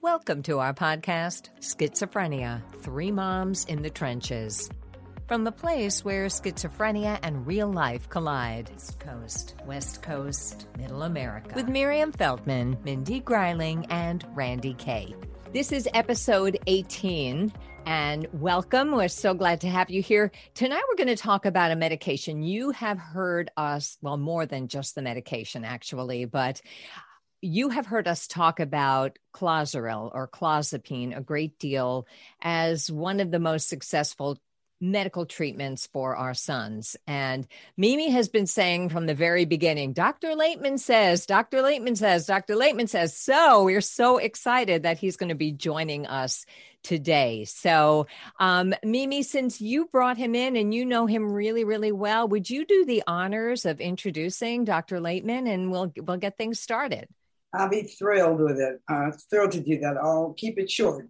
Welcome to our podcast, Schizophrenia Three Moms in the Trenches. From the place where schizophrenia and real life collide East Coast, West Coast, Middle America. With Miriam Feldman, Mindy Greiling, and Randye Kaye. This is episode 18 and welcome. We're so glad to have you here. Tonight, we're going to talk about a medication. You have heard us, well, more than just the medication, actually, but you have heard us talk about Clozaril or clozapine a great deal as one of the most successful medical treatments for our sons. And Mimi has been saying from the very beginning, Dr. Laitman says, Dr. Laitman says, Dr. Laitman says. So we're so excited that he's going to be joining us today. So, um, Mimi, since you brought him in and you know him really, really well, would you do the honors of introducing Dr. Laitman and we'll, we'll get things started? I'll be thrilled with it. Uh, thrilled to do that. I'll keep it short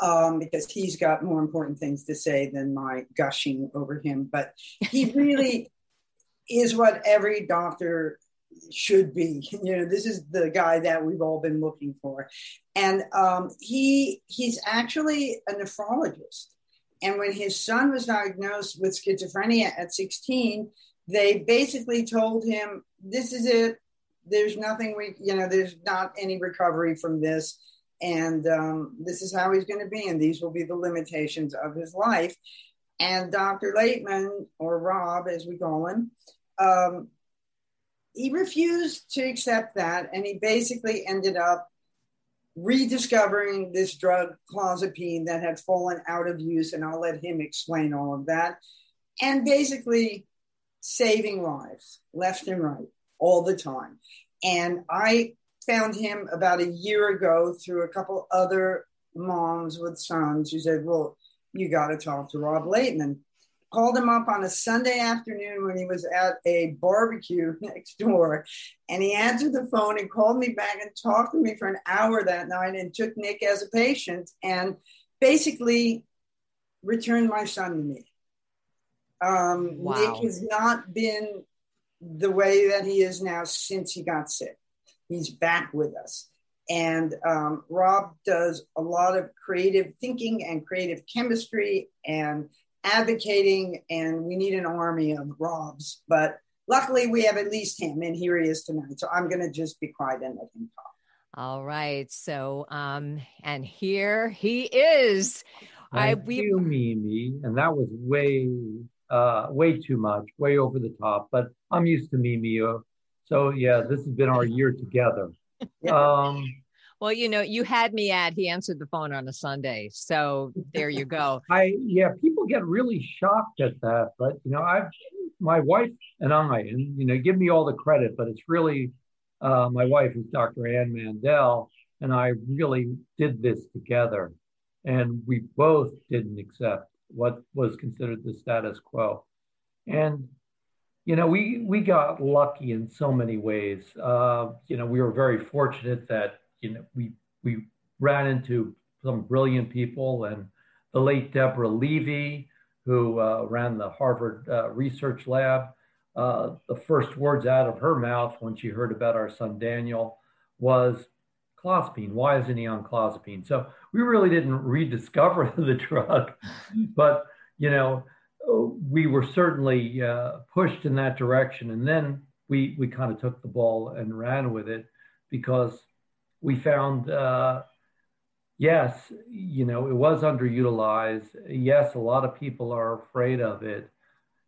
um, because he's got more important things to say than my gushing over him. But he really is what every doctor should be. You know, this is the guy that we've all been looking for, and um, he he's actually a nephrologist. And when his son was diagnosed with schizophrenia at 16, they basically told him, "This is it. There's nothing we, you know, there's not any recovery from this." and um, this is how he's going to be, and these will be the limitations of his life. And Dr. Laitman, or Rob, as we call him, um, he refused to accept that, and he basically ended up rediscovering this drug clozapine that had fallen out of use, and I'll let him explain all of that, and basically saving lives left and right all the time. And I found him about a year ago through a couple other moms with sons who said, Well, you got to talk to Rob Laitman. Called him up on a Sunday afternoon when he was at a barbecue next door. And he answered the phone and called me back and talked to me for an hour that night and took Nick as a patient and basically returned my son to me. Um, wow. Nick has not been the way that he is now since he got sick he's back with us. And um, Rob does a lot of creative thinking and creative chemistry and advocating, and we need an army of Robs. But luckily, we have at least him, and here he is tonight. So I'm going to just be quiet and let him talk. All right. So, um, and here he is. Thank I we you, Mimi, and that was way, uh, way too much, way over the top. But I'm used to Mimi. So yeah, this has been our year together. Um, well, you know, you had me at he answered the phone on a Sunday, so there you go. I yeah, people get really shocked at that, but you know, I've my wife and I, and you know, give me all the credit, but it's really uh, my wife is Dr. Ann Mandel, and I really did this together, and we both didn't accept what was considered the status quo, and you know, we we got lucky in so many ways. Uh, you know, we were very fortunate that you know we we ran into some brilliant people, and the late Deborah Levy, who uh, ran the Harvard uh, Research Lab. Uh, the first words out of her mouth when she heard about our son Daniel was clozapine. Why isn't he on clozapine? So we really didn't rediscover the drug, but you know we were certainly uh, pushed in that direction. And then we, we kind of took the ball and ran with it because we found, uh, yes, you know, it was underutilized. Yes, a lot of people are afraid of it.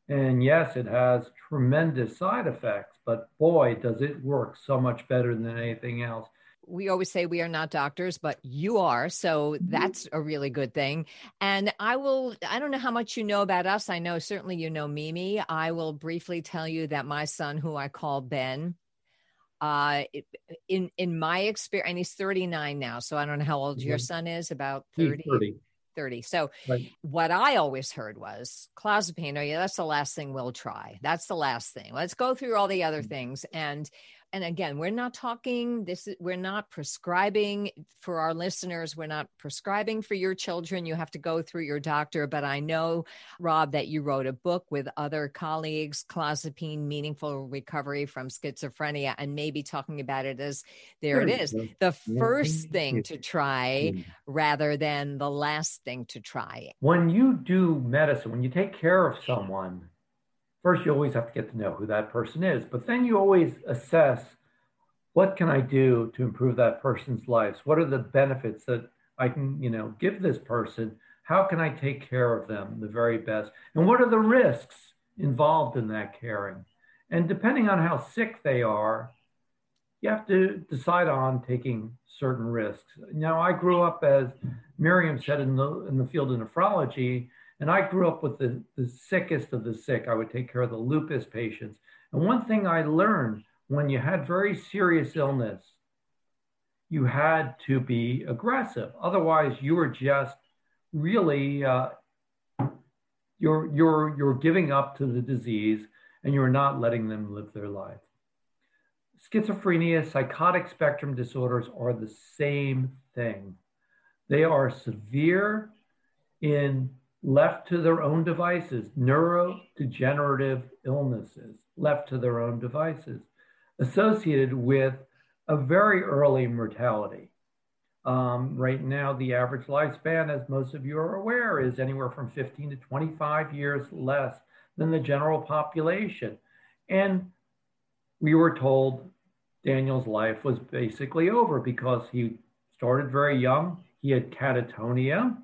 And yes, it has tremendous side effects, but boy, does it work so much better than anything else we always say we are not doctors, but you are. So mm-hmm. that's a really good thing. And I will, I don't know how much you know about us. I know certainly you know Mimi. I will briefly tell you that my son, who I call Ben, uh in in my experience and he's 39 now so i don't know how old mm-hmm. your son is about 30 30, 30. so right. what i always heard was clozapine oh yeah that's the last thing we'll try that's the last thing let's go through all the other mm-hmm. things and and again we're not talking this is we're not prescribing for our listeners we're not prescribing for your children you have to go through your doctor but i know rob that you wrote a book with other colleagues clozapine meaningful recovery from schizophrenia and maybe talking about it as there it is the first thing to try rather than the last thing to try. When you do medicine when you take care of someone first you always have to get to know who that person is, but then you always assess what can I do to improve that person's lives? What are the benefits that I can, you know, give this person? How can I take care of them the very best? And what are the risks involved in that caring? And depending on how sick they are, you have to decide on taking certain risks. Now, I grew up, as Miriam said, in the, in the field of nephrology, and I grew up with the, the sickest of the sick. I would take care of the lupus patients. And one thing I learned when you had very serious illness, you had to be aggressive. Otherwise, you were just really uh, you're you're you're giving up to the disease and you're not letting them live their life. Schizophrenia, psychotic spectrum disorders are the same thing. They are severe in left to their own devices, neurodegenerative illnesses left to their own devices, associated with a very early mortality. Um, right now, the average lifespan, as most of you are aware, is anywhere from 15 to 25 years less than the general population. And we were told Daniel's life was basically over because he started very young. He had catatonia,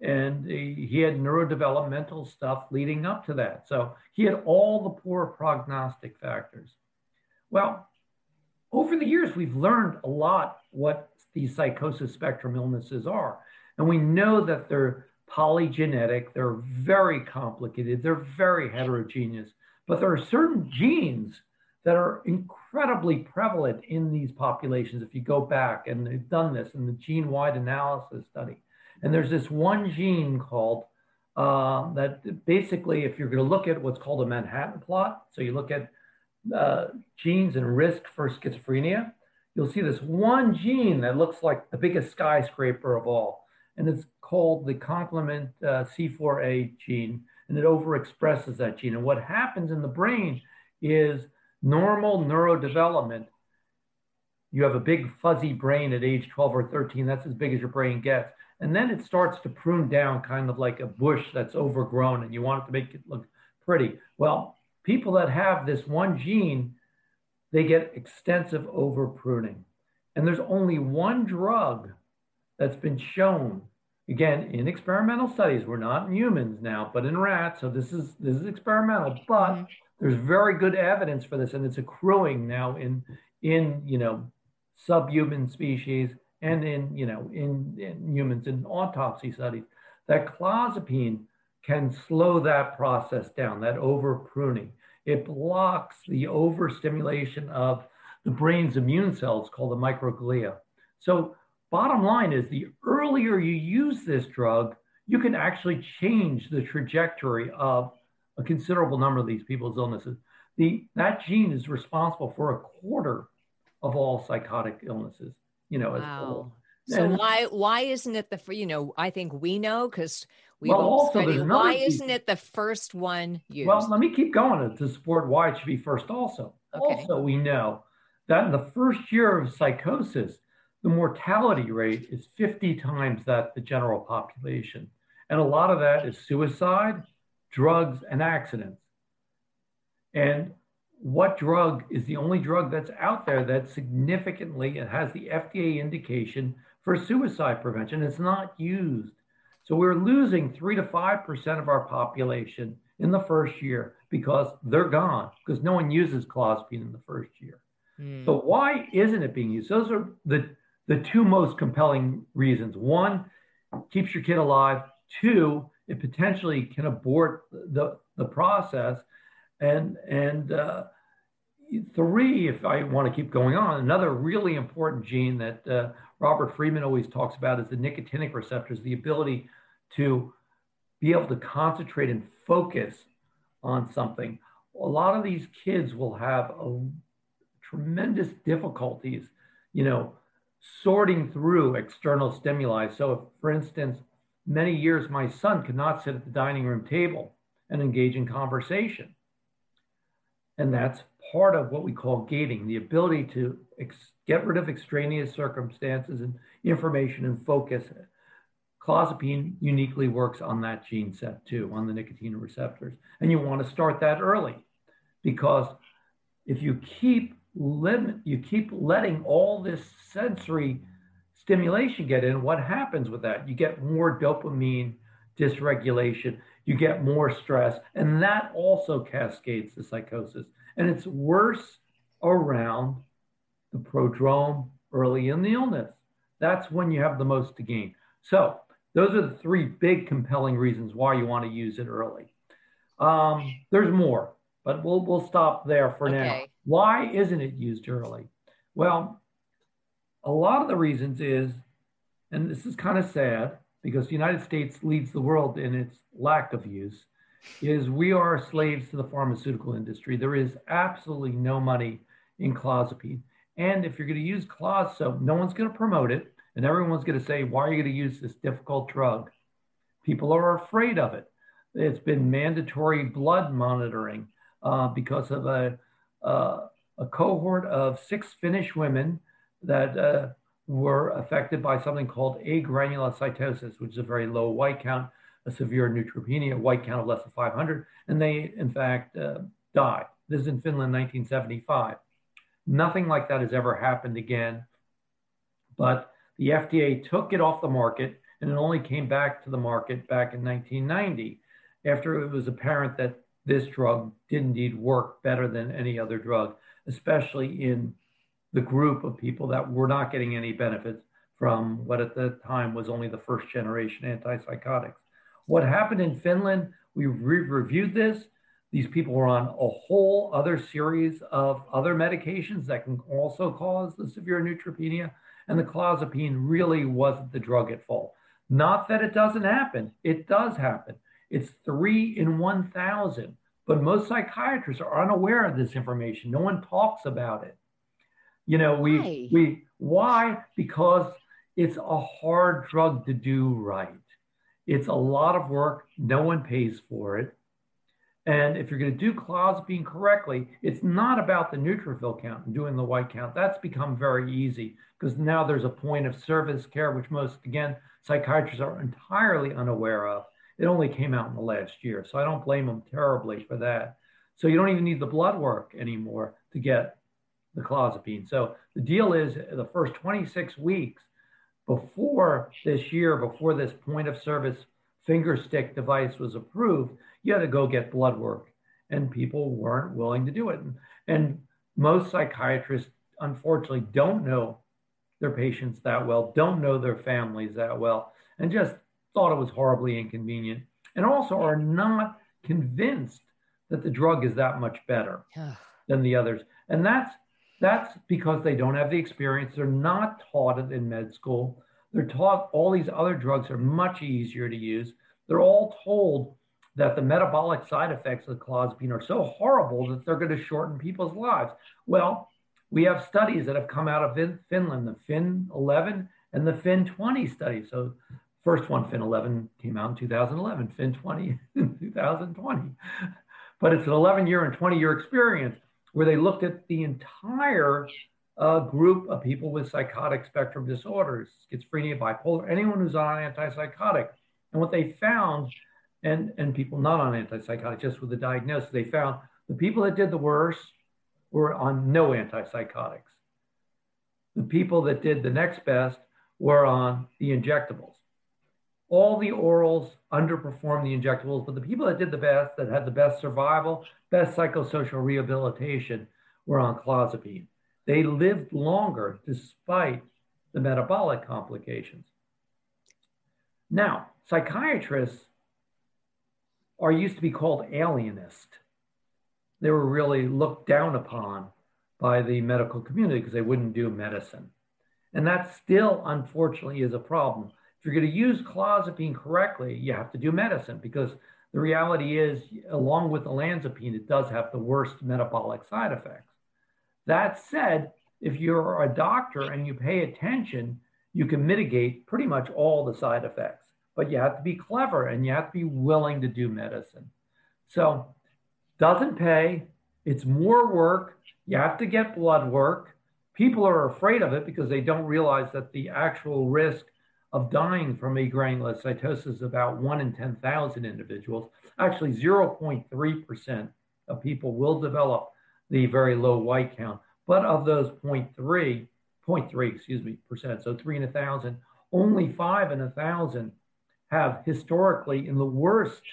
and he had neurodevelopmental stuff leading up to that. So he had all the poor prognostic factors. Well, over the years, we've learned a lot what these psychosis spectrum illnesses are. And we know that they're polygenetic, they're very complicated, they're very heterogeneous, but there are certain genes that are incredibly prevalent in these populations if you go back and they've done this in the gene wide analysis study and there's this one gene called uh, that basically, if you're going to look at what's called a Manhattan plot, so you look at uh, genes and risk for schizophrenia, you'll see this one gene that looks like the biggest skyscraper of all. And it's called the complement uh, C4A gene, and it overexpresses that gene. And what happens in the brain is normal neurodevelopment. You have a big fuzzy brain at age 12 or 13, that's as big as your brain gets. And then it starts to prune down kind of like a bush that's overgrown and you want it to make it look pretty. Well, people that have this one gene, they get extensive over pruning. And there's only one drug that's been shown again in experimental studies we're not in humans now but in rats so this is this is experimental but mm-hmm. there's very good evidence for this and it's accruing now in in you know subhuman species and in, you know, in, in humans in autopsy studies, that clozapine can slow that process down, that over pruning. It blocks the overstimulation of the brain's immune cells called the microglia. So bottom line is the earlier you use this drug, you can actually change the trajectory of a considerable number of these people's illnesses. The, that gene is responsible for a quarter of all psychotic illnesses you know, wow. So and, why why isn't it the you know I think we know because we well, also why isn't it the first one used? Well, let me keep going to support why it should be first. Also, okay. also we know that in the first year of psychosis, the mortality rate is 50 times that the general population, and a lot of that is suicide, drugs, and accidents. And what drug is the only drug that's out there that significantly has the FDA indication for suicide prevention. It's not used. So we're losing three to five percent of our population in the first year because they're gone because no one uses clozapine in the first year. Mm. So why isn't it being used? Those are the the two most compelling reasons. One, keeps your kid alive. Two, it potentially can abort the the process and and uh, three, if I want to keep going on, another really important gene that uh, Robert Freedman always talks about is the nicotinic receptors, the ability to be able to concentrate and focus on something. A lot of these kids will have a tremendous difficulties, you know, sorting through external stimuli. So, if, for instance, many years my son could not sit at the dining room table and engage in conversation. And that's part of what we call gating the ability to ex- get rid of extraneous circumstances and information and focus. Clozapine uniquely works on that gene set too, on the nicotine receptors. And you want to start that early because if you keep limit, you keep letting all this sensory stimulation get in, what happens with that? You get more dopamine dysregulation, you get more stress, and that also cascades to psychosis. And it's worse around the prodrome early in the illness. That's when you have the most to gain. So, those are the three big compelling reasons why you want to use it early. Um, there's more, but we'll, we'll stop there for okay. now. Why isn't it used early? Well, a lot of the reasons is, and this is kind of sad because the United States leads the world in its lack of use, is we are slaves to the pharmaceutical industry. There is absolutely no money in clozapine. And if you're going to use clozapine, no one's going to promote it, and everyone's going to say, why are you going to use this difficult drug? People are afraid of it. It's been mandatory blood monitoring uh, because of a, uh, a cohort of six Finnish women that uh, were affected by something called agranulocytosis, which is a very low white count, a severe neutropenia, white count of less than 500, and they, in fact, uh, died. This is in Finland, 1975. Nothing like that has ever happened again. But the FDA took it off the market, and it only came back to the market back in 1990 after it was apparent that this drug did indeed work better than any other drug, especially in the group of people that were not getting any benefits from what at the time was only the first generation antipsychotics. What happened in Finland, we re- reviewed this. These people were on a whole other series of other medications that can also cause the severe neutropenia, and the clozapine really wasn't the drug at fault. Not that it doesn't happen, it does happen. It's three in 1,000, but most psychiatrists are unaware of this information. No one talks about it. You know, we why? we why? Because it's a hard drug to do right. It's a lot of work. No one pays for it. And if you're going to do clozapine correctly, it's not about the neutrophil count and doing the white count. That's become very easy because now there's a point of service care, which most, again, psychiatrists are entirely unaware of. It only came out in the last year. So I don't blame them terribly for that. So you don't even need the blood work anymore to get the clozapine. So the deal is the first 26 weeks before this year, before this point of service finger stick device was approved, you had to go get blood work. And people weren't willing to do it. And, and most psychiatrists, unfortunately, don't know their patients that well, don't know their families that well, and just thought it was horribly inconvenient. And also are not convinced that the drug is that much better than the others. And that's that's because they don't have the experience. They're not taught it in med school. They're taught all these other drugs are much easier to use. They're all told that the metabolic side effects of clozapine are so horrible that they're going to shorten people's lives. Well, we have studies that have come out of Finland, the Fin 11 and the Fin 20 study. So, first one, Fin 11, came out in 2011, Fin 20 in 2020. But it's an 11 year and 20 year experience where they looked at the entire uh, group of people with psychotic spectrum disorders, schizophrenia, bipolar, anyone who's on an antipsychotic. And what they found, and, and people not on antipsychotic, just with the diagnosis, they found the people that did the worst were on no antipsychotics. The people that did the next best were on the injectables all the orals underperformed the injectables, but the people that did the best, that had the best survival, best psychosocial rehabilitation, were on clozapine. They lived longer despite the metabolic complications. Now, psychiatrists are used to be called alienist. They were really looked down upon by the medical community because they wouldn't do medicine. And that still, unfortunately, is a problem you're going to use clozapine correctly, you have to do medicine because the reality is, along with olanzapine, it does have the worst metabolic side effects. That said, if you're a doctor and you pay attention, you can mitigate pretty much all the side effects. But you have to be clever and you have to be willing to do medicine. So, doesn't pay. It's more work. You have to get blood work. People are afraid of it because they don't realize that the actual risk of dying from agranulocytosis is about one in 10,000 individuals. Actually, 0.3% of people will develop the very low white count. But of those 0.3, 0.3, excuse me, percent, so three in a thousand, only five in a thousand have historically, in the worst,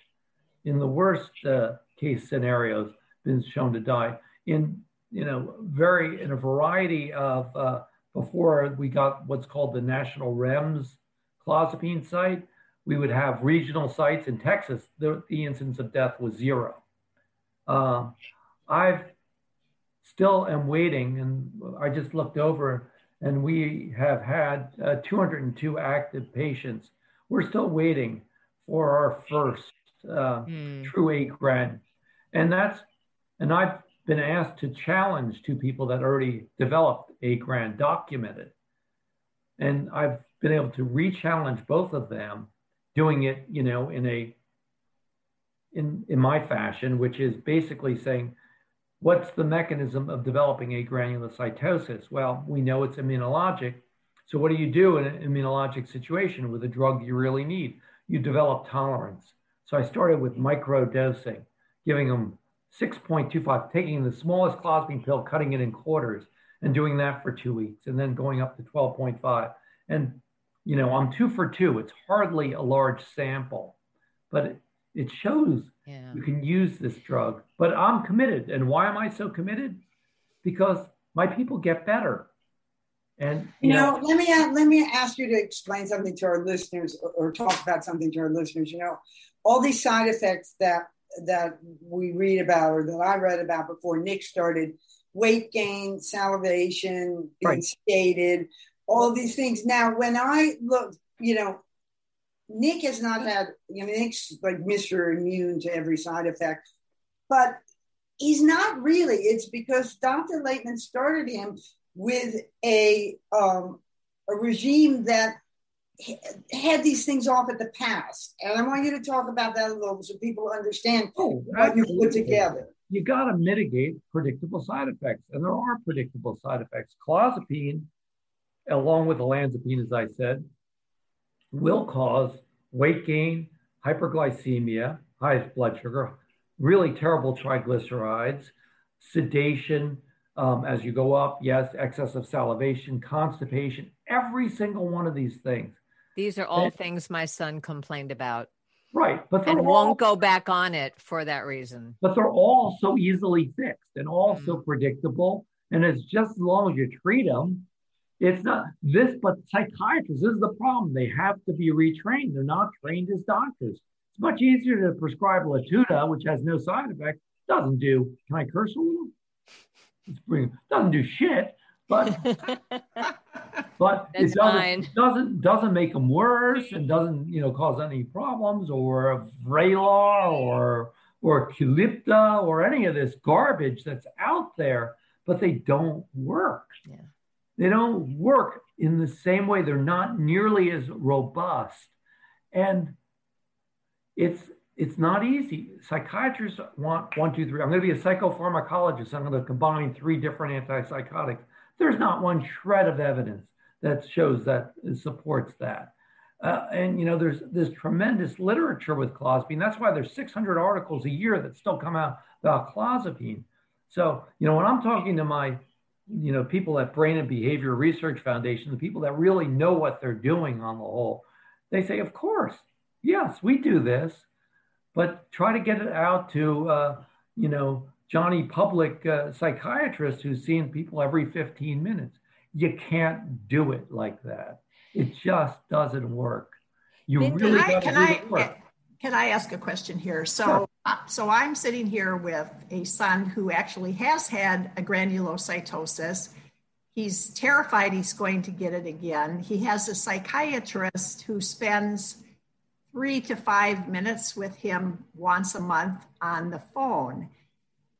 in the worst uh, case scenarios, been shown to die. In you know, very in a variety of uh, before we got what's called the national REMS clozapine site, we would have regional sites in Texas. The, the incidence of death was zero. Uh, I've still am waiting, and I just looked over, and we have had uh, 202 active patients. We're still waiting for our first uh, mm. true agran, and that's, and I've been asked to challenge two people that already developed agran documented, and I've been able to re-challenge both of them, doing it, you know, in a in in my fashion, which is basically saying What's the mechanism of developing a agranulocytosis? Well, we know it's immunologic. So, what do you do in an immunologic situation with a drug you really need? You develop tolerance. So, I started with micro dosing, giving them 6.25, taking the smallest clozapine pill, cutting it in quarters, and doing that for two weeks, and then going up to 12.5. And, you know, I'm two for two. It's hardly a large sample, but it, it shows yeah. you can use this drug. But I'm committed. And why am I so committed? Because my people get better. And you, you know, know, let me let me ask you to explain something to our listeners or, or talk about something to our listeners. You know, all these side effects that that we read about or that I read about before Nick started weight gain, salivation, being right. stated, all these things. Now, when I look, you know, Nick has not had, you know, Nick's like Mr. Immune to every side effect, but he's not really. It's because Dr. Laitman started him with a um, a regime that had these things off at the pass. And I want you to talk about that a little so people understand oh, what you put together. You got to mitigate predictable side effects, and there are predictable side effects. Clozapine, along with olanzapine, as I said, will cause weight gain, hyperglycemia, highest blood sugar, really terrible triglycerides, sedation um, as you go up, yes, excess of salivation, constipation, every single one of these things. These are all and, things my son complained about. Right. But and all, won't go back on it for that reason. But they're all so easily fixed and all mm. so predictable. And it's just as long as you treat them, it's not this, but psychiatrists, this is the problem. They have to be retrained. They're not trained as doctors. It's much easier to prescribe Latuda, which has no side effects. Doesn't do, can I curse a little? Doesn't do shit, but but it doesn't, doesn't doesn't make them worse and doesn't you know cause any problems or Vraylar or or Caplyta or any of this garbage that's out there, but they don't work. Yeah. They don't work in the same way. They're not nearly as robust. And it's it's not easy. Psychiatrists want one, two, three. I'm going to be a psychopharmacologist. I'm going to combine three different antipsychotics. There's not one shred of evidence that shows that supports that. Uh, and you know, there's this tremendous literature with clozapine. That's why there's 600 articles a year that still come out about clozapine. So you know, when I'm talking to my you know, people at Brain and Behavior Research Foundation, the people that really know what they're doing on the whole, they say, of course, yes, we do this, but try to get it out to, uh, you know, Johnny Public uh, psychiatrist who's seeing people every 15 minutes. You can't do it like that. It just doesn't work. You can really I, can I, Can I ask a question here? So sure. Uh, so I'm sitting here with a son who actually has had agranulocytosis. He's terrified he's going to get it again. He has a psychiatrist who spends three to five minutes with him once a month on the phone.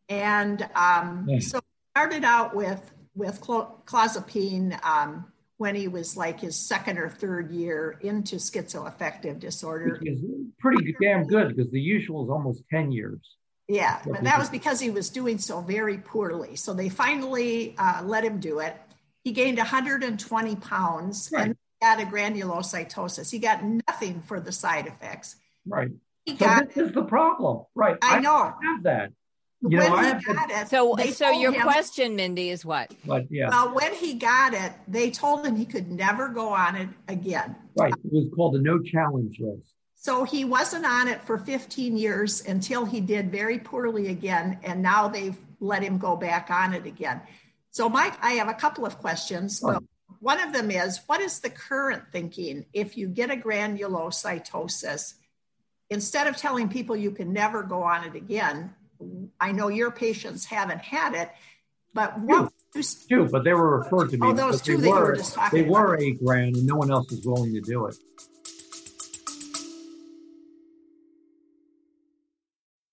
And um, so started out with with clozapine um, when he was like his second or third year into schizoaffective disorder. Which is pretty damn good because the usual is almost 10 years. Yeah, but that was because he was doing so very poorly. So they finally uh, let him do it. He gained 120 pounds right. and got agranulocytosis. He got nothing for the side effects. Right. He so got, this is the problem. Right. I know. I have that. You when know, he I have got it, so so your him- question, Mindy, is what? But yeah, Well, when he got it, they told him he could never go on it again. right. It was called the no challenge list. So he wasn't on it for 15 years until he did very poorly again, and now they've let him go back on it again. So, Mike, I have a couple of questions. So one of them is what is the current thinking if you get agranulocytosis? Instead of telling people you can never go on it again, I know your patients haven't had it, but what Two, but they were referred to me. Oh, those two they were, were They were about. agran, and no one else is willing to do it.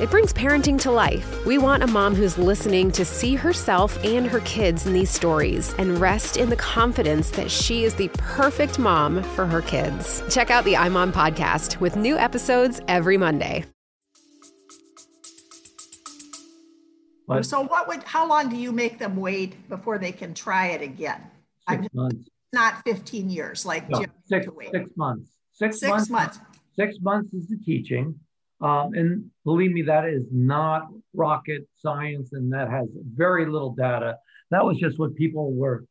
it brings parenting to life. We want a mom who's listening to see herself and her kids in these stories and rest in the confidence that she is the perfect mom for her kids. Check out the iMom podcast with new episodes every Monday. But So what would how long do you make them wait before they can try it again? I'm six months. not 15 years like No, six, to six months. Six, Six months. months. Six months is the teaching. Um, and believe me, that is not rocket science, and that has very little data. That was just what people were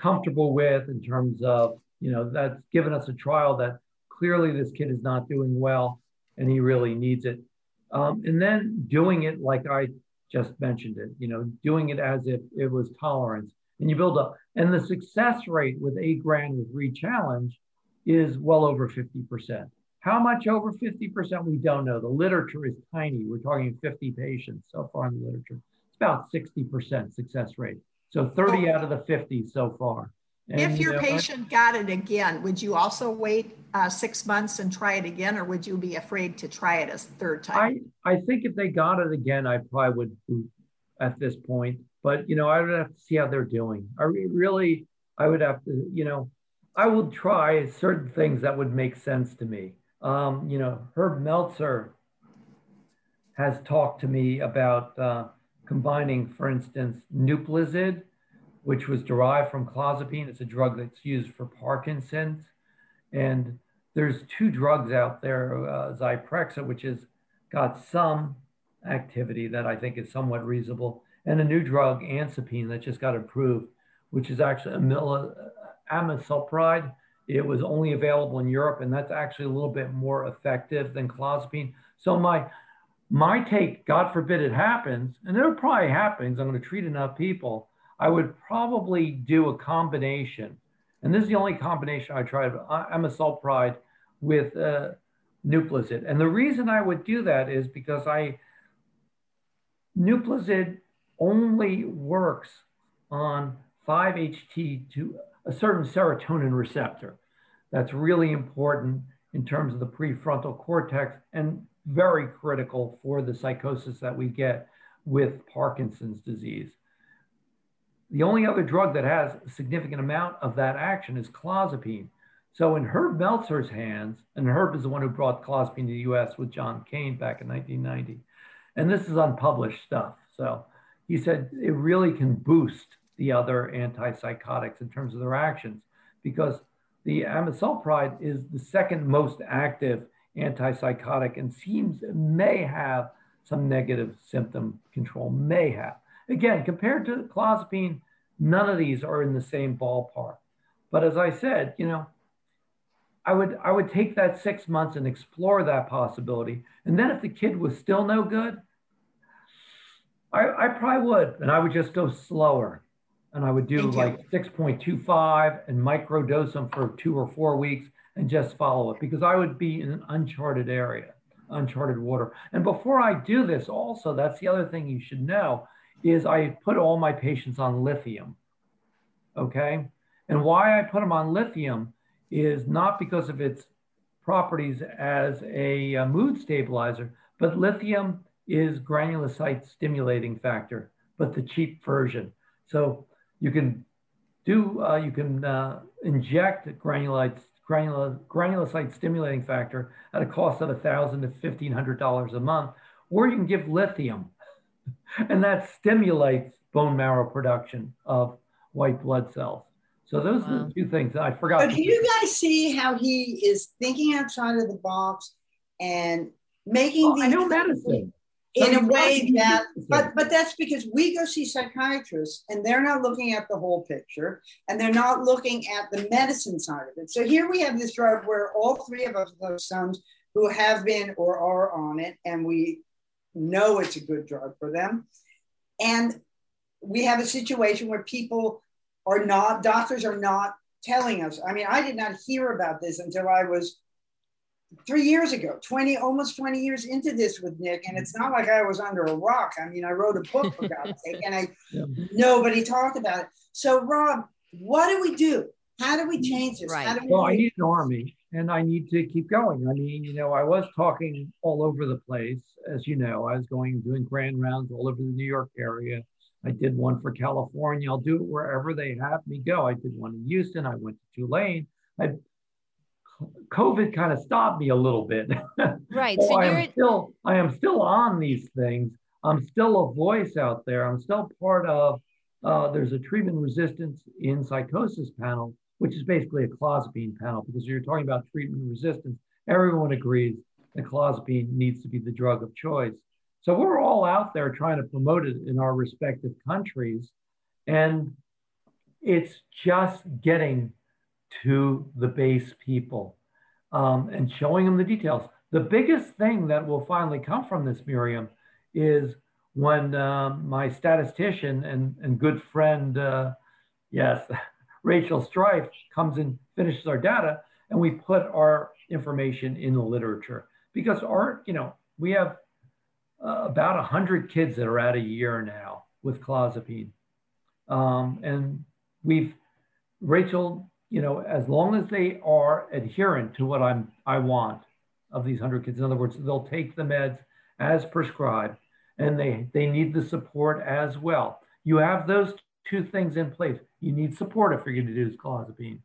comfortable with in terms of, you know, that's given us a trial that clearly this kid is not doing well and he really needs it. Um, and then doing it like I just mentioned it, you know, doing it as if it was tolerance. And you build up, and the success rate with agran with re-challenge is well over 50%. How much over 50%? We don't know. The literature is tiny. We're talking 50 patients so far in the literature. It's about 60% success rate. So 30 out of the 50 so far. And, If you your know, patient got it again, would you also wait uh, six months and try it again, or would you be afraid to try it a third time? I, I think if they got it again, I probably would boot at this point. But, you know, I would have to see how they're doing. I really, I would have to, you know, I would try certain things that would make sense to me. Um, you know, Herb Meltzer has talked to me about uh, combining, for instance, Nuplazid, which was derived from clozapine. It's a drug that's used for Parkinson's. And there's two drugs out there, uh, Zyprexa, which has got some activity that I think is somewhat reasonable, and a new drug, Ansipine, that just got approved, which is actually amyl- amisulpride. It was only available in Europe, and that's actually a little bit more effective than clozapine. So my my take, God forbid it happens, and it probably happens. I'm going to treat enough people. I would probably do a combination, and this is the only combination I tried. Amisulpride with uh, Nuplazid, and the reason I would do that is because I Nuplazid only works on 5-HT2, a certain serotonin receptor. That's really important in terms of the prefrontal cortex and very critical for the psychosis that we get with Parkinson's disease. The only other drug that has a significant amount of that action is clozapine. So in Herb Meltzer's hands, and Herb is the one who brought clozapine to the US with John Kane back in 1990. And this is unpublished stuff. So he said it really can boost the other antipsychotics in terms of their actions because the amisulpride is the second most active antipsychotic and seems may have some negative symptom control, may have. Again, compared to clozapine, none of these are in the same ballpark. But as I said, you know, I would I would take that six months and explore that possibility. And then if the kid was still no good, I, I probably would, and I would just go slower. And I would do Thank you. like 6.25 and microdose them for two or four weeks and just follow it because I would be in an uncharted area, uncharted water. And before I do this, also, that's the other thing you should know is I put all my patients on lithium. Okay. And why I put them on lithium is not because of its properties as a, uh mood stabilizer, but lithium is granulocyte stimulating factor, but the cheap version. So you can do, uh, you can uh, inject granulites, granul- granulocyte stimulating factor at a cost of a thousand to fifteen hundred dollars a month, or you can give lithium, and that stimulates bone marrow production of white blood cells. So those are the two things I forgot. But do you guys see how he is thinking outside of the box and making Well, these I know medicine. In a way that but but that's because we go see psychiatrists and they're not looking at the whole picture and they're not looking at the medicine side of it. So here we have this drug where all three of us have sons who have been or are on it and we know it's a good drug for them. And we have a situation where people are not doctors are not telling us. I mean i did not hear about this until i was three years ago 20 almost 20 years into this with nick and it's not like i was under a rock i mean i wrote a book for god's sake and i Yeah. nobody talked about it so rob what do we do how do we change this how Right. do we Well, I need an army and I need to keep going. I mean, you know, I was talking all over the place. As you know, I was going, doing grand rounds all over the New York area. I did one for California. I'll do it wherever they have me go. I did one in Houston. I went to Tulane. I, COVID kind of stopped me a little bit. Right. So So I you're am still I am still on these things. I'm still a voice out there. I'm still part of. Uh, there's a treatment resistance in psychosis panel, which is basically a clozapine panel because you're talking about treatment resistance. Everyone agrees that clozapine needs to be the drug of choice. So we're all out there trying to promote it in our respective countries, and it's just getting to the base people um, and showing them the details. The biggest thing that will finally come from this, Miriam, is when um, my statistician and, and good friend, uh, yes, Rachel Strife comes and finishes our data, and we put our information in the literature because our, you know, we have uh, about 100 kids that are at a year now with clozapine. Um, and we've, Rachel, you know, as long as they are adherent to what I'm, I want of these 100 kids, in other words, they'll take the meds as prescribed and they, they need the support as well. You have those two things in place. You need support if you're going to do this clozapine.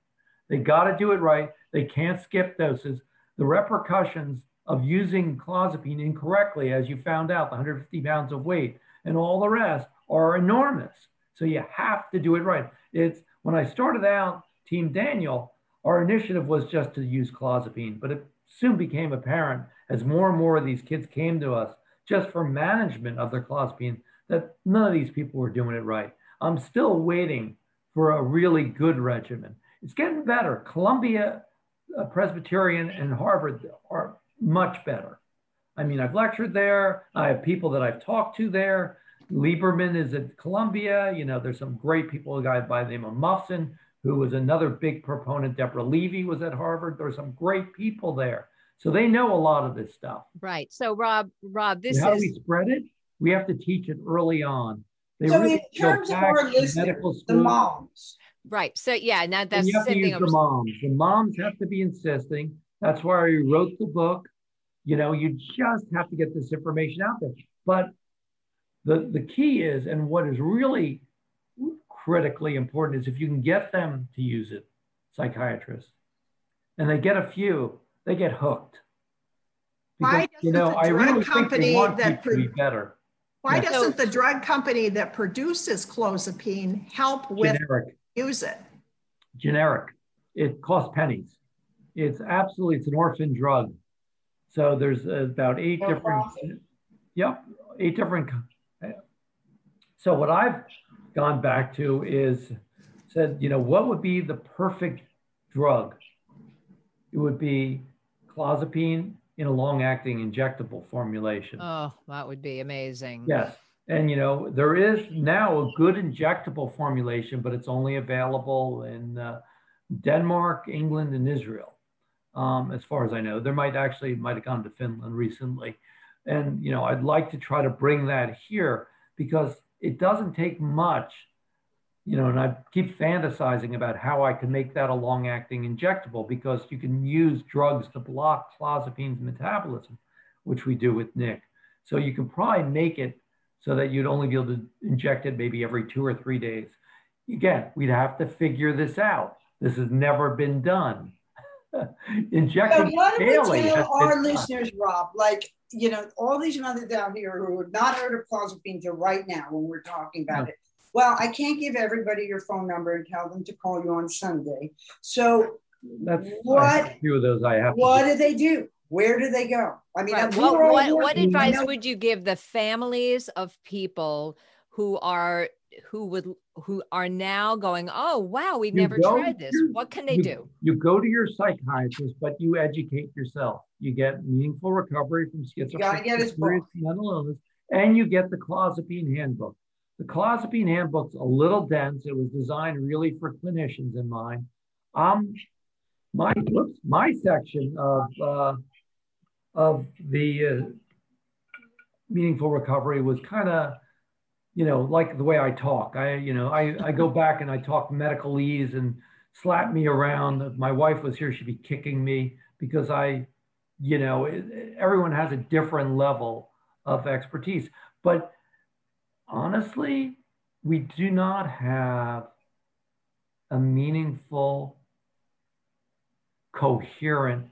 They got to do it right. They can't skip doses. The repercussions of using clozapine incorrectly, as you found out, the 150 pounds of weight and all the rest are enormous. So you have to do it right. It's when I started out, Team Daniel, our initiative was just to use clozapine, but it soon became apparent as more and more of these kids came to us just for management of their clozapine that none of these people were doing it right. I'm still waiting for a really good regimen. It's getting better. Columbia uh, Presbyterian and Harvard are much better. I mean, I've lectured there. I have people that I've talked to there. Lieberman is at Columbia. You know, there's some great people. A guy by the name of Muffson, who was another big proponent. Deborah Levy was at Harvard. There There's some great people there. So they know a lot of this stuff. Right. So Rob, Rob, this And how is do we spread it? We have to teach it early on. They so really in terms of our listeners the moms right. So yeah, now And that's you the have to use the moms. The moms have to be insisting. That's why I wrote the book. You know, you just have to get this information out there. But the the key is, and what is really critically important is if you can get them to use it, psychiatrists, and they get a few, they get hooked. Why Because, you know, doesn't the I drug really think company that to be better. Why Yeah. doesn't the drug company that produces clozapine help with Generic. use it? generic. It costs pennies. It's absolutely it's an orphan drug. So there's uh, about eight different. profit. Yep, eight different. So what I've gone back to is said, you know, what would be the perfect drug? It would be clozapine in a long-acting injectable formulation. Oh, that would be amazing. Yes. And you know, there is now a good injectable formulation, but it's only available in uh, Denmark, England, and Israel, um, as far as I know. There might actually might have gone to Finland recently, and you know, I'd like to try to bring that here because it doesn't take much. You know, and I keep fantasizing about how I can make that a long-acting injectable because you can use drugs to block clozapine's metabolism, which we do with Nick. So you can probably make it so that you'd only be able to inject it maybe every two or three days. Again, we'd have to figure this out. This has never been done. Injecting so what daily. tell our listeners, Rob? Like, you know, all these mothers out here who have not heard of clozapine till right now when we're talking about it. Well, I can't give everybody your phone number and tell them to call you on Sunday. So That's what? A few of those I have. What do they do? Where do they go? I mean, Right. we What, what, what advice would you give the families of people who are who would who are now going, oh wow, we've You never tried this. to- What can they you, do? You go to your psychiatrist, but you educate yourself. You get meaningful recovery from schizophrenia, serious mental illness, and you get the clozapine handbook. The clozapine handbook's a little dense. It was designed really for clinicians in mind. Um, my whoops, my section of uh, of the uh, meaningful recovery was kind of you know like the way i talk i you know i i go back and i talk medicalese and slap me around if my wife was here she'd be kicking me because i you know everyone has a different level of expertise. But honestly we do not have a meaningful coherent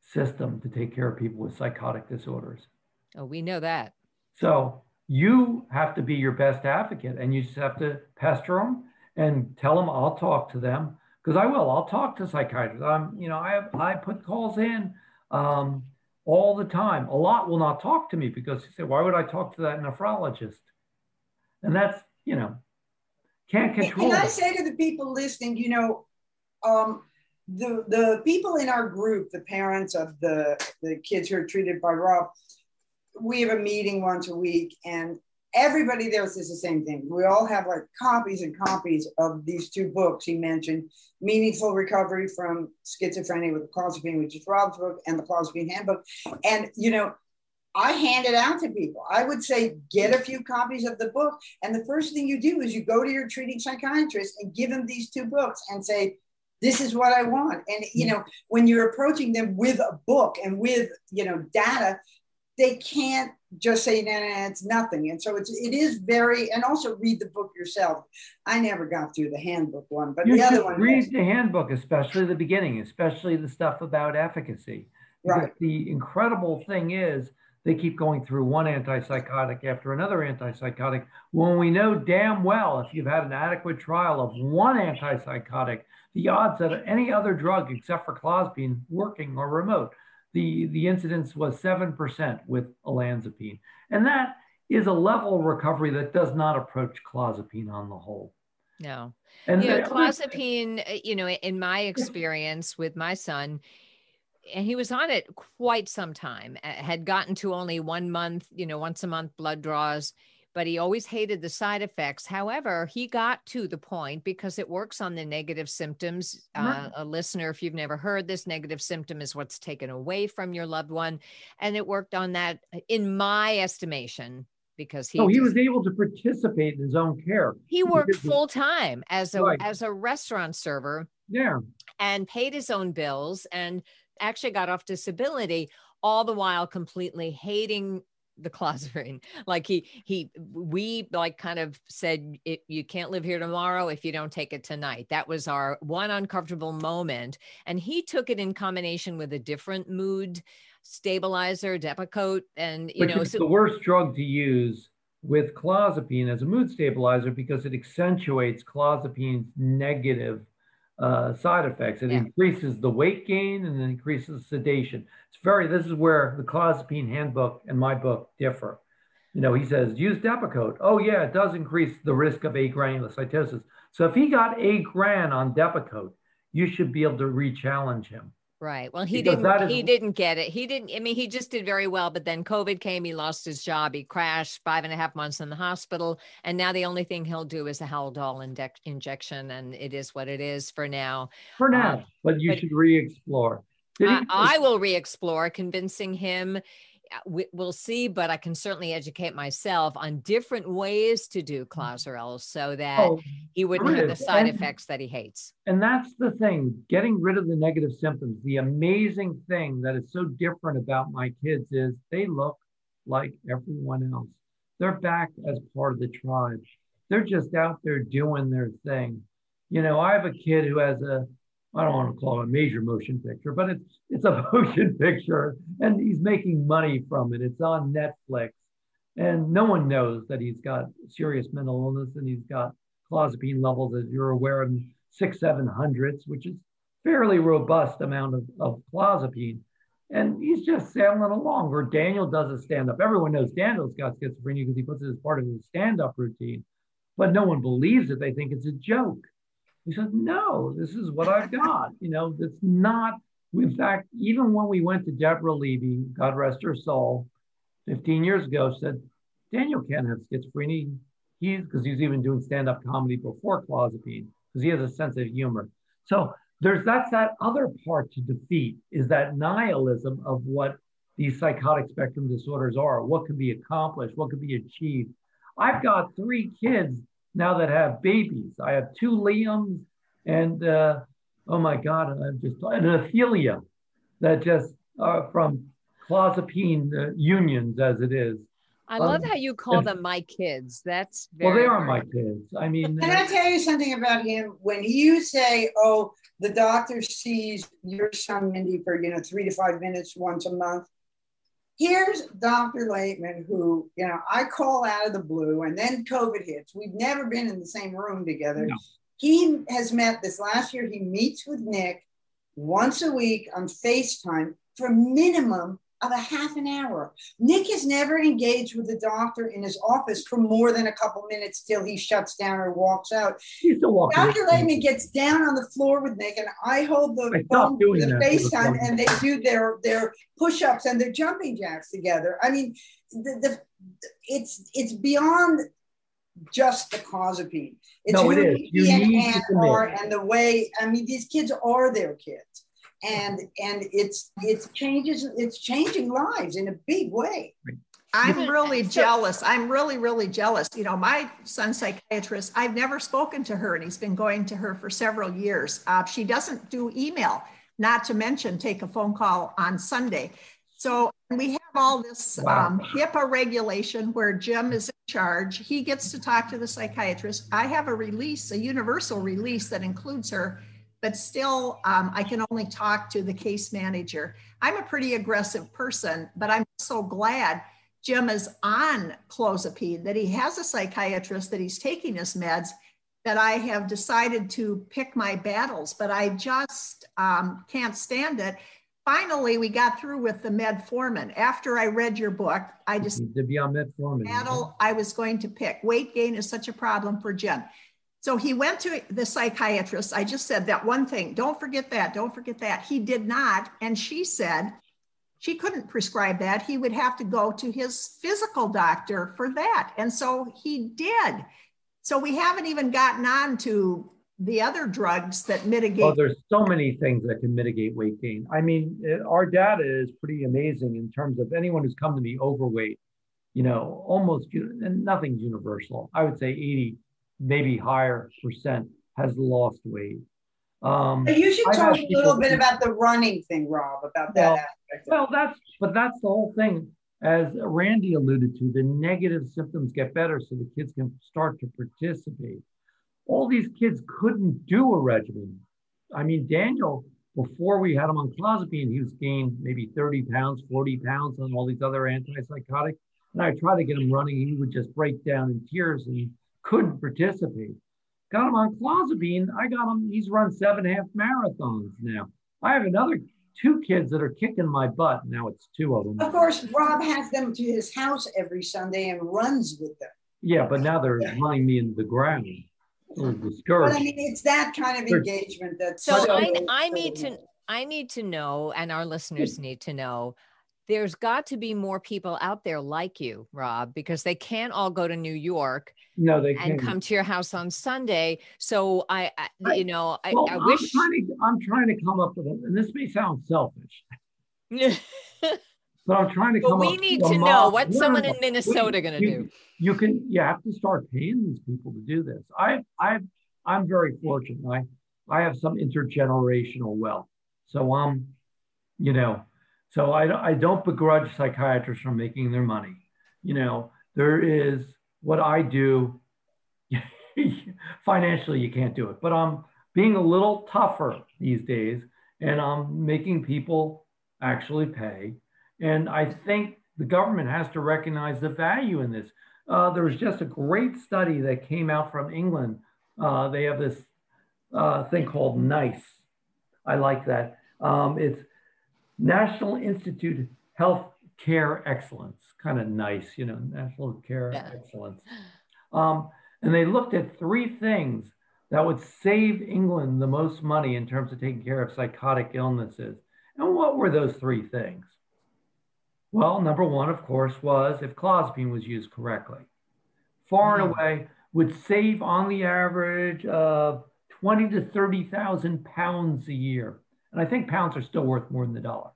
system to take care of people with psychotic disorders. Oh, we know that. so you have to be your best advocate and you just have to pester them and tell them I'll talk to them because I will. I'll talk to psychiatrists. I'm, you know, I have, I put calls in um, all the time. A lot will not talk to me because they say, why would I talk to that nephrologist? And that's, you know, can't control. Can I say to the people listening, you know, um, the the people in our group, the parents of the the kids who are treated by Rob, we have a meeting once a week, and everybody there says the same thing. We all have like copies and copies of these two books he mentioned: "Meaningful Recovery from Schizophrenia with Clozapine," which is Rob's book, and the Clozapine Handbook. And you know, I hand it out to people. I would say get a few copies of the book, and the first thing you do is you go to your treating psychiatrist and give them these two books and say, "This is what I want." And you mm-hmm. know, when you're approaching them with a book and with you know data, they can't just say, "No, no, no, it's nothing." And so it's it is very, and also read the book yourself. I never got through the handbook one, but You the other one. read the handbook, especially the beginning, especially the stuff about efficacy. Because Right. the incredible thing is they keep going through one antipsychotic after another antipsychotic when we know damn well if you've had an adequate trial of one antipsychotic, the odds that any other drug except for clozapine working are remote. The, the incidence was 7% with olanzapine. And that is a level of recovery that does not approach clozapine on the whole. No. And you know, clozapine, uh, you know, in my experience with my son, and he was on it quite some time, uh, had gotten to only one month, you know, once a month blood draws, but he always hated the side effects. However, he got to the point because it works on the negative symptoms. Uh, a listener, if you've never heard this, negative symptom is what's taken away from your loved one. And it worked on that, uh, in my estimation, because he, So he was able to participate in his own care. he worked full time as a Right. as a restaurant server Yeah. and paid his own bills and actually got off disability all the while completely hating the closeting like he he we like kind of said it, you can't live here tomorrow if you don't take it tonight. That was our one uncomfortable moment and he took it in combination with a different mood stabilizer depakote and you Which know so the worst drug to use with clozapine as a mood stabilizer because it accentuates clozapine's negative uh, side effects. It Yeah. increases the weight gain and it increases sedation. It's very, this is where the clozapine handbook and my book differ. You know, he says, use Depakote. Oh, yeah, it does increase the risk of agranulocytosis. So if he got agran on Depakote, you should be able to re-challenge him. Right. Well, he Because didn't. is- He didn't get it. He didn't. I mean, he just did very well, but then COVID came. He lost his job. He crashed. Five and a half months in the hospital, and now the only thing he'll do is a Haldol injec- injection, and it is what it is for now. For now, Uh, but you but- should re-explore. I, I will re-explore, convincing him. Uh, we- We'll see, but I can certainly educate myself on different ways to do Clozaril so that oh, he wouldn't have the side and- effects that he hates. And that's the thing, getting rid of the negative symptoms. The amazing thing that is so different about my kids is they look like everyone else. They're back as part of the tribe. They're just out there doing their thing. You know, I have a kid who has a, I don't want to call it a major motion picture, but it's it's a motion picture and he's making money from it. It's on Netflix. And no one knows that he's got serious mental illness and he's got clozapine levels, as you're aware, in six, seven hundredths, which is fairly robust amount of, of clozapine. And he's just sailing along. Where Daniel does a stand-up. Everyone knows Daniel's got schizophrenia because he puts it as part of his stand-up routine. But no one believes it. They think it's a joke. He says, no, this is what I've got. You know, it's not. In fact, even when we went to Deborah Levy, God rest her soul, 15 years ago, said, Daniel can't have schizophrenia. He's because he's even doing stand-up comedy before clozapine, because he has a sense of humor. So there's that's that other part to defeat is that nihilism of what these psychotic spectrum disorders are, what can be accomplished, what can be achieved. I've got three kids now that have babies. I have two Liams and uh, oh my God, I'm just an Ophelia that just uh, from clozapine uh, unions as it is. I love Um, how you call and- them my kids. That's very, Well, they are my kids. I mean, Can I tell you something about him? When you say, "Oh, the doctor sees your son Mindy for you know three to five minutes once a month," here's Dr. Laitman, who you know I call out of the blue, and then COVID hits. We've never been in the same room together. No. He has met this last year. He meets with Nick once a week on FaceTime for a minimum of a half an hour. Nick has never engaged with the doctor in his office for more than a couple minutes till he shuts down or walks out. He's still walking. Dr. Laitman gets down on the floor with Nick, and I hold the I phone, the that FaceTime, and they do their their push-ups and their jumping jacks together. I mean, the, the it's it's beyond just the clozapine. It's No, it is. You and need to Ann commit. are, and the way. I mean, these kids are their kids, and and it's it's changes. It's changing lives in a big way. I'm really So- jealous. I'm really, really jealous. You know, my son's psychiatrist, I've never spoken to her, and he's been going to her for several years. Uh, she doesn't do email, not to mention take a phone call on Sunday. So we have all this Wow. um, HIPAA regulation where Jim is in charge. He gets to talk to the psychiatrist. I have a release, a universal release that includes her, but still, um, I can only talk to the case manager. I'm a pretty aggressive person, but I'm so glad Jim is on clozapine, that he has a psychiatrist, that he's taking his meds, that I have decided to pick my battles, but I just um, can't stand it. Finally, we got through with the metformin. After I read your book, I just to be on metformin. battle I was going to pick. Weight gain is such a problem for Jim. So he went to the psychiatrist. I just said that one thing. Don't forget that. Don't forget that. He did not. And she said she couldn't prescribe that. He would have to go to his physical doctor for that. And so he did. So we haven't even gotten on to the other drugs that mitigate. Oh, there's so many things that can mitigate weight gain. I mean, our data is pretty amazing in terms of anyone who's come to me overweight, you know, almost, and nothing's universal. I would say 80, maybe higher percent has lost weight. Um, But you should talk a little bit about the running thing, Rob, about that Well, aspect. Well, that's but that's the whole thing. As Randye alluded to, the negative symptoms get better so the kids can start to participate. All these kids couldn't do a regimen. I mean, Daniel, before we had him on clozapine, he was gained maybe 30 pounds, 40 pounds on all these other antipsychotics. And I tried to get him running, he would just break down in tears and couldn't participate. Got him on clozapine. I got him, he's run seven half marathons now. I have another two kids that are kicking my butt. Now it's two of them. Of course, Rob has them to his house every Sunday and runs with them. Yeah, but now they're running me into the ground. But. I mean, it's that kind of engagement that's So I, so- I need to I need to know, and our listeners need to know, there's got to be more people out there like you, Rob, because they can't all go to New York. No, they and come to your house on Sunday. So I, I I- you know, I, well, I I'm. Trying to, I'm trying to come up with, a, and this may sound selfish, but I'm trying to but come we up need with a to know model- what's No, no, someone in Minnesota going to do. You can, you have to start paying these people to do this. I, I, I'm very fortunate. I, I have some intergenerational wealth, so I'm, you know, so I, don't- I don't begrudge psychiatrists from making their money. You know, there is what I do. Financially, you can't do it, but I'm being a little tougher these days, and I'm making people actually pay. And I think the government has to recognize the value in this. Uh, there was just a great study that came out from England. Uh, they have this uh, thing called NICE. I like that. Um, it's National Institute Health Care Excellence, kind of nice, you know, National Care Yeah. Excellence. Um, and they looked at three things that would save England the most money in terms of taking care of psychotic illnesses. And what were those three things? Well, number one, of course, was if clozapine was used correctly. Far and Mhm. away would save on the average of 20 to 30,000 pounds a year. And I think pounds are still worth more than the dollar.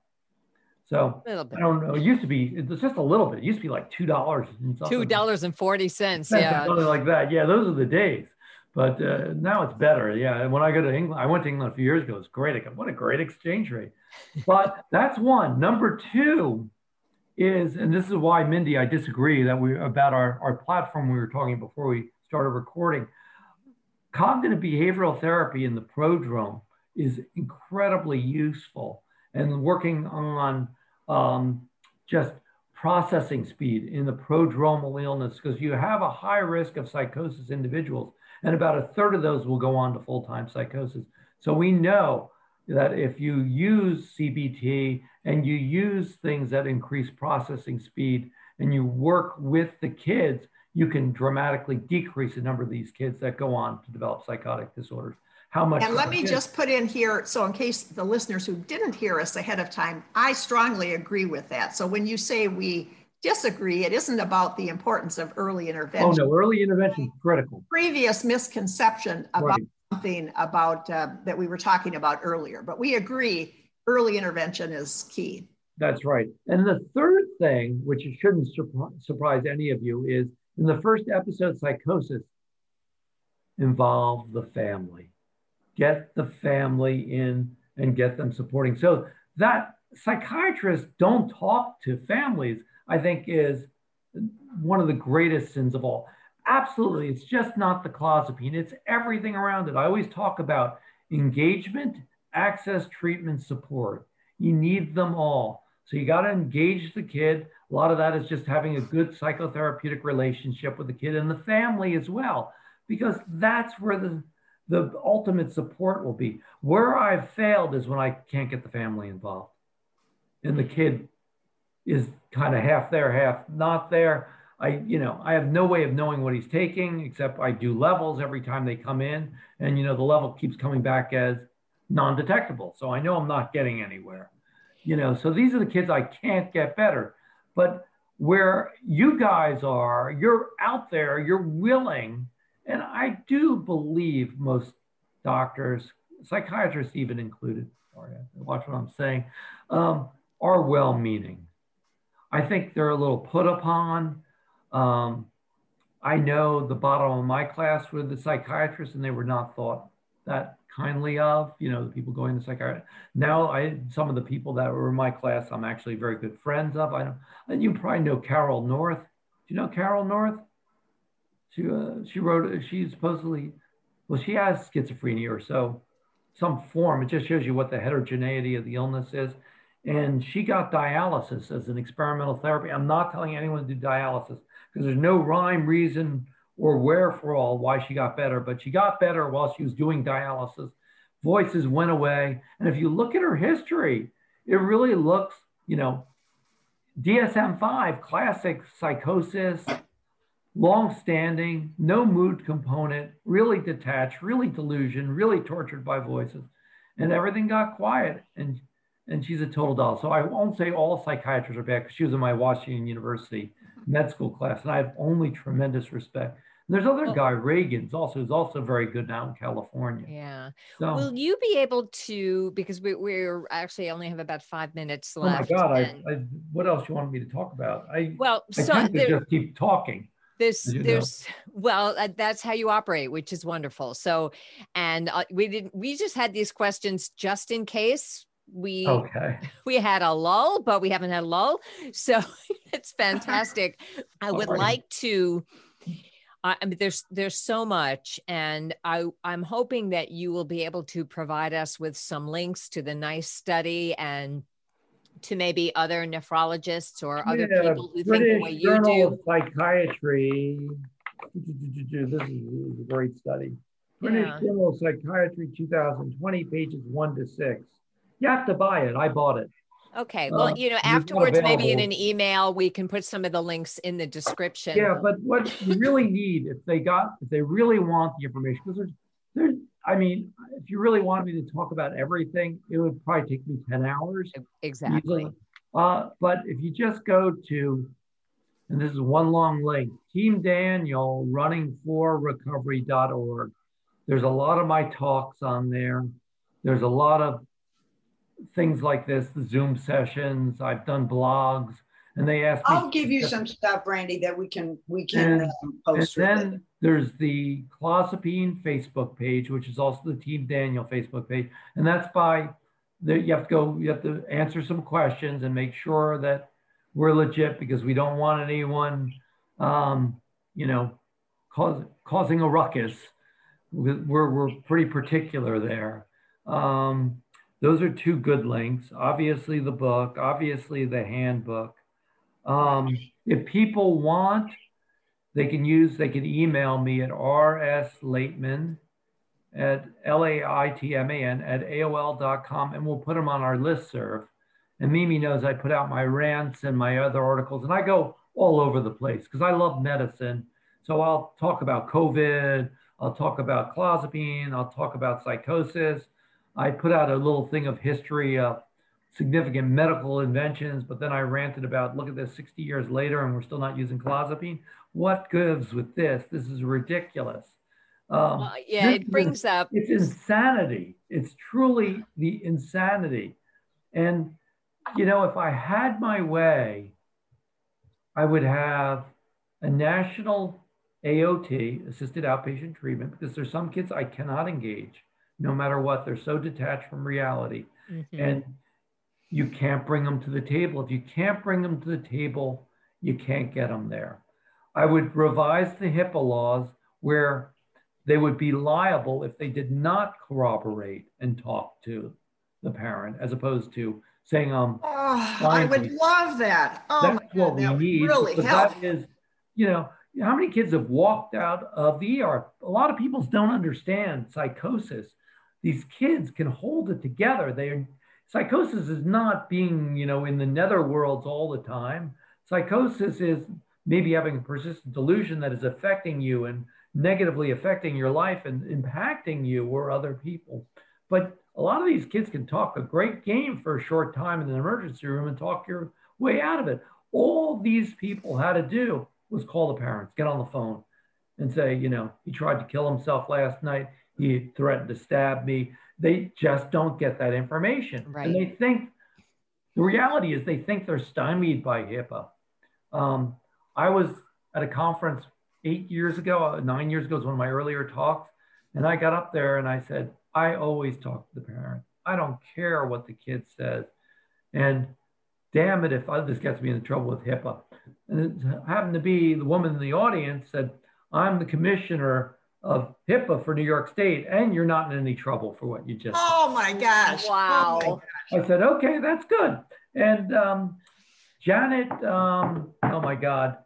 So A little bit. I don't know. It used to be, it's just a little bit. It used to be like $2 and something. Two dollars and forty cents. Yeah, Something like that. Yeah, those are the days. But uh, now it's better. Yeah. And when I go to England, I went to England a few years ago. It's great. What a great exchange rate. But that's one. Number two is, and this is why, Mindy, I disagree that we about our, our platform we were talking before we started recording. Cognitive behavioral therapy in the prodrome is incredibly useful. And working on um, just processing speed in the prodromal illness because you have a high risk of psychosis individuals and about a third of those will go on to full-time psychosis. So we know that if you use cbt and you use things that increase processing speed and you work with the kids you can dramatically decrease the number of these kids that go on to develop psychotic disorders how much And let me kids- just put in here, so in case the listeners who didn't hear us ahead of time, I strongly agree with that. So when you say we disagree, it isn't about the importance of early intervention. oh no early intervention is critical Previous misconception about Right. something about uh, that we were talking about earlier, but we agree early intervention is key. That's right. And the third thing, which shouldn't surpri- surprise any of you, is in the first episode, psychosis involved the family. Get the family in and get them supporting. So that psychiatrists don't talk to families, I think, is one of the greatest sins of all. Absolutely. It's just not the clozapine, it's everything around it. I always talk about engagement, access, treatment, support. You need them all. So you got to engage the kid. A lot of that is just having a good psychotherapeutic relationship with the kid and the family as well, because that's where the the ultimate support will be. Where I've failed is when I can't get the family involved, and the kid is kind of half there, half not there. I, you know, I have no way of knowing what he's taking except I do levels every time they come in, and you know the level keeps coming back as non-detectable, so I know I'm not getting anywhere. You know so these are the kids i can't get better. But where you guys are you're out there you're willing and i do believe most doctors psychiatrists even included sorry watch what i'm saying um, are well-meaning i think they're a little put upon um, i know the bottom of my class were the psychiatrists and they were not thought that kindly of, you know, the people going to psychiatry. Now, I some of the people that were in my class, I'm actually very good friends of. I know, and you probably know Carol North. Do you know Carol North? She uh, she wrote. She supposedly, well, she has schizophrenia or so, some form. It just shows you what the heterogeneity of the illness is. And she got dialysis as an experimental therapy. I'm not telling anyone to do dialysis because there's no rhyme, reason, or wherefore why she got better, but she got better while she was doing dialysis. Voices went away. And if you look at her history, it really looks, you know, DSM 5, classic psychosis, long standing, no mood component, really detached, really delusion, really tortured by voices. and everything got quiet. And and she's a total doll. So I won't say all psychiatrists are bad because she was in my Washington University med school class, and I have only tremendous respect. And there's other Well- guy, Reagan's also who's also very good now in California. Yeah. So, Will you be able to, because we, we're actually only have about five minutes left. oh my. God, I, and- I, what else you wanted me to talk about? I, well, I so there, just keep talking. There's you know. there's well uh, that's how you operate which is wonderful so and uh, we didn't we just had these questions just in case we Okay. we had a lull but we haven't had a lull so it's fantastic i would Alrighty. like to I I mean, there's there's so much, and I I'm hoping that you will be able to provide us with some links to the nice study and to maybe other nephrologists or other Yeah, people who think the way you Journal do. of Psychiatry. This is a great study. British Yeah. Journal of Psychiatry 2020, pages one to six. You have to buy it. I bought it. Okay. Uh, Well, you know, afterwards, maybe in an email, we can put some of the links in the description. Yeah, but what you really need, if they got, if they really want the information, because there's, I mean, if you really wanted me to talk about everything, it would probably take me 10 hours. Exactly. Uh, but if you just go to, and this is one long link, Team Daniel running for recovery.org. There's a lot of my talks on there. There's a lot of things like this, the Zoom sessions. I've done blogs, and they ask me. I'll give you some stuff, Randye, that we can we can And- um, And post. it. then there's the Clozapine Facebook page, which is also the Team Daniel Facebook page. And that's by, there you have to go, you have to answer some questions and make sure that we're legit because we don't want anyone, um, you know, cause, causing a ruckus. We're, we're pretty particular there. Um, those are two good links. Obviously, the book, obviously, the handbook. Um, if people want, they can use, they can email me at rslaitman at L-A-I-T-M-A-N at AOL.com and we'll put them on our listserv. And Mimi knows I put out my rants and my other articles and I go all over the place because I love medicine. So I'll talk about COVID, I'll talk about clozapine, I'll talk about psychosis. I put out a little thing of history of significant medical inventions, but then I ranted about look at this 60 years later and we're still not using clozapine. What gives with this? This is ridiculous. Um, Well, yeah, it it is- brings up. it's insanity. It's truly the insanity. And, you know, if I had my way, I would have a national AOT, assisted outpatient treatment, because there's some kids I cannot engage no matter what. They're so detached from reality. Mhm. And you can't bring them to the table. If you can't bring them to the table, you can't get them there. I would revise the HIPAA laws where they would be liable if they did not corroborate and talk to the parent, as opposed to saying, um, Oh, I would love that. Oh that's my what God, we that would need. really help. That is, you know, how many kids have walked out of the ER? A lot of people don't understand psychosis. These kids can hold it together. They psychosis is not being, you know, in the nether worlds all the time. Psychosis is maybe having a persistent delusion that is affecting you and negatively affecting your life and impacting you or other people. But a lot of these kids can talk a great game for a short time in an emergency room and talk your way out of it. All these people had to do was call the parents, get on the phone and say, you know, he tried to kill himself last night. He threatened to stab me. They just don't get that information. Right. And they think the reality is they think they're stymied by HIPAA. Um, I was at a conference eight years ago, uh, nine years ago was one of my earlier talks. And I got up there and I said, I always talk to the parent. I don't care what the kid says. And damn it, if I, this gets me in trouble with HIPAA. And it happened to be the woman in the audience said, I'm the commissioner of HIPAA for New York State, and you're not in any trouble for what you just said. Oh my gosh. Oh Wow. my I said, okay, that's good. And um, Janet, um, oh my God,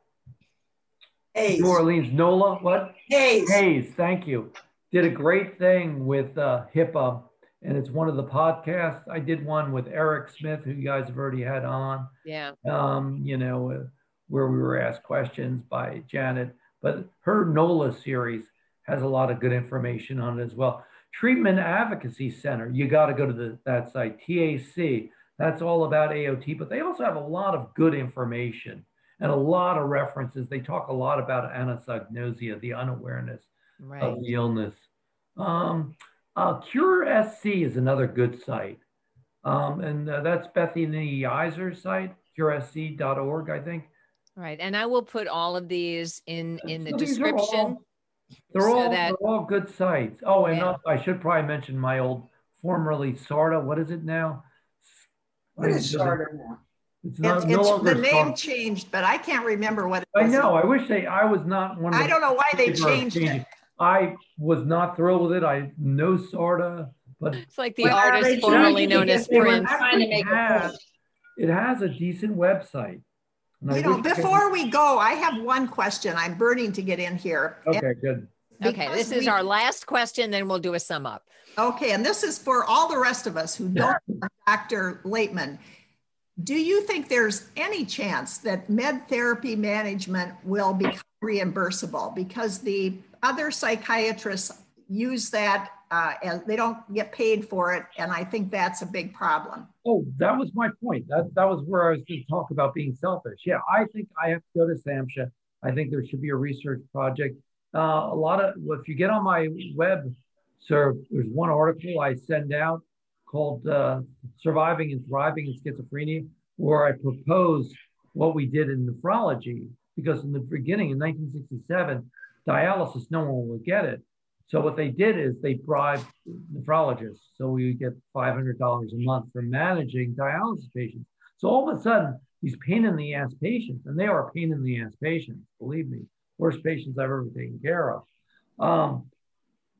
Hayes. New Orleans, NOLA, what? Hayes. Hayes, thank you. Did a great thing with uh, HIPAA, and it's one of the podcasts. I did one with Eric Smith, who you guys have already had on, Yeah. um, you know, uh, where we were asked questions by Janet. But her NOLA series has a lot of good information on it as well. Treatment Advocacy Center, you got to go to the, that site, TAC. That's all about AOT, but they also have a lot of good information and a lot of references. They talk a lot about anosognosia, the unawareness right. of the illness. Um, uh, Cure SZ is another good site. Um, and uh, that's Bethany Yeiser's site, curesz.org, I think. Right. And I will put all of these in, in the so description. They're all, that, they're all good sites. Oh, and yeah. I should probably mention my old formerly SARDAA. What is it now? What is SARDAA now? It's not it's, no it's the name changed, but I can't remember what I know. I wish they. I was not one. Of them. I don't know why they changed it. I was not thrilled with it. I know SARDAA, but it's like the well, artist formerly known as Prince. It has, it has a decent website. You know, before we go, I have one question. I'm burning to get in here. Okay, good. Okay, this is we, our last question, then we'll do a sum up. Okay, and this is for all the rest of us who don't know Dr. Laitman. Do you think there's any chance that med therapy management will become reimbursable? Because the other psychiatrists use that uh, and they don't get paid for it. And I think that's a big problem. Oh, that was my point. That, that was where I was going to talk about being selfish. Yeah, I think I have to go to SAMHSA. I think there should be a research project. Uh, a lot of, if you get on my web, sir, there's one article I send out called uh, Surviving and Thriving in Schizophrenia, where I propose what we did in nephrology. Because in the beginning, in 1967, dialysis, no one would get it. So what they did is they bribed nephrologists. So we get $500 a month for managing dialysis patients. So all of a sudden, these pain in the ass patients, and they are pain in the ass patients, believe me, worst patients I've ever taken care of. Um,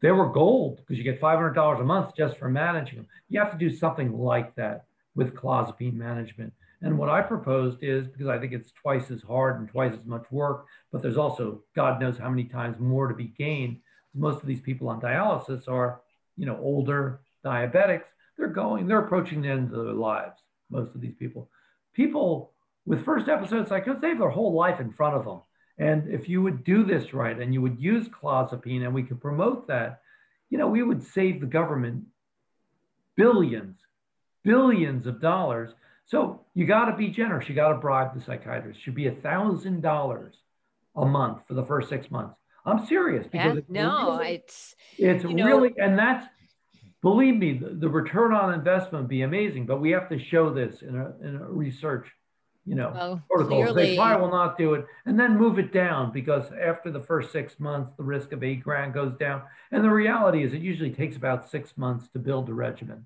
they were gold because you get $500 a month just for managing them. You have to do something like that with clozapine management. And what I proposed is because I think it's twice as hard and twice as much work, but there's also God knows how many times more to be gained. Most of these people on dialysis are, you know, older diabetics. They're going, they're approaching the end of their lives. Most of these people, people with first episode psychosis, they have their whole life in front of them. And if you would do this right and you would use clozapine and we could promote that, you know, we would save the government billions, billions of dollars so you got to be generous. You got to bribe the psychiatrist. It should be a thousand dollars a month for the first six months. I'm serious because yeah, it's no, really, it's it's really know, and that's believe me, the, the, return on investment would be amazing. But we have to show this in a in a research, you know, well, protocol. Clearly, they probably will not do it, and then move it down because after the first six months, the risk of agran goes down. And the reality is, it usually takes about six months to build a regimen.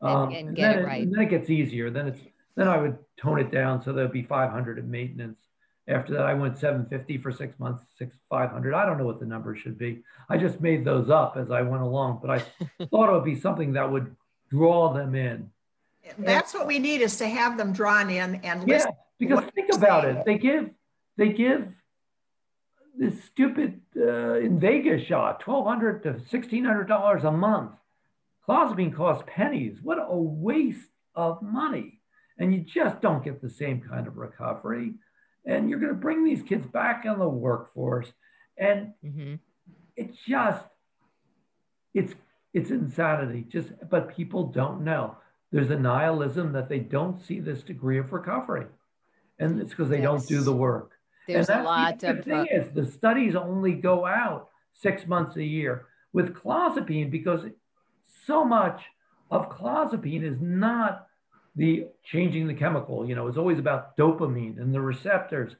Um, and, and get it right. And then it gets easier. Then it's then I would tone it down so there'd be 500 in maintenance. After that, I went 750 for six months, six 500. I don't know what the number should be. I just made those up as I went along, but I thought it would be something that would draw them in. That's what we need is to have them drawn in and yeah. Because think about it, they give they give this stupid uh, Invega shot, twelve hundred to sixteen hundred dollars a month. Clozapine costs pennies. What a waste of money. And you just don't get the same kind of recovery. And you're going to bring these kids back in the workforce. And mm-hmm. it's just, it's it's insanity. Just but people don't know. There's a nihilism that they don't see this degree of recovery. And it's because they yes. don't do the work. There's a lot the, of the thing is the studies only go out six months a year with clozapine because so much of clozapine is not the changing the chemical. You know, it's always about dopamine and the receptors.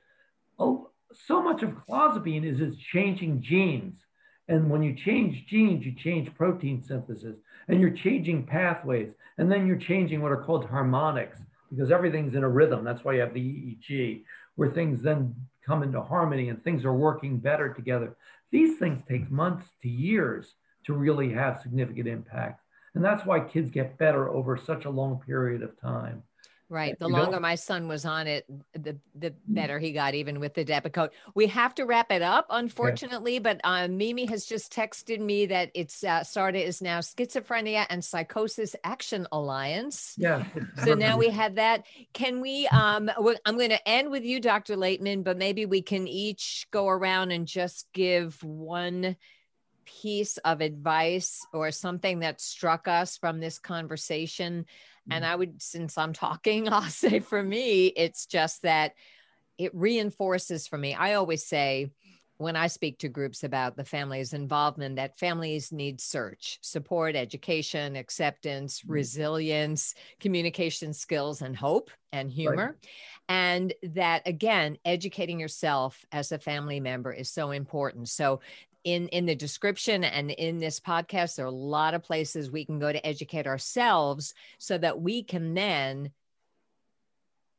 Oh, so much of clozapine is it's changing genes. And when you change genes, you change protein synthesis and you're changing pathways. And then you're changing what are called harmonics because everything's in a rhythm. That's why you have the EEG, where things then come into harmony and things are working better together. These things take months to years to really have significant impact. And that's why kids get better over such a long period of time. Right. The you longer my son was on it, the the mm. better he got, even with the Depakote. We have to wrap it up, unfortunately. But uh, Mimi has just texted me that it's uh, SARDAA is now Schizophrenia and Psychosis Action Alliance. Yeah. So now we have that. Can we? Um, I'm going to end with you, Dr. Laitman, but maybe we can each go around and just give one piece of advice or something that struck us from this conversation? And mm-hmm. I would, since I'm talking, I'll say for me, it's just that it reinforces for me. I always say, when I speak to groups about the family's involvement, that families need search, support, education, acceptance, mm-hmm. resilience, communication skills, and hope and humor. Right. And that, again, educating yourself as a family member is so important. So, in in the description and in this podcast there are a lot of places we can go to educate ourselves so that we can then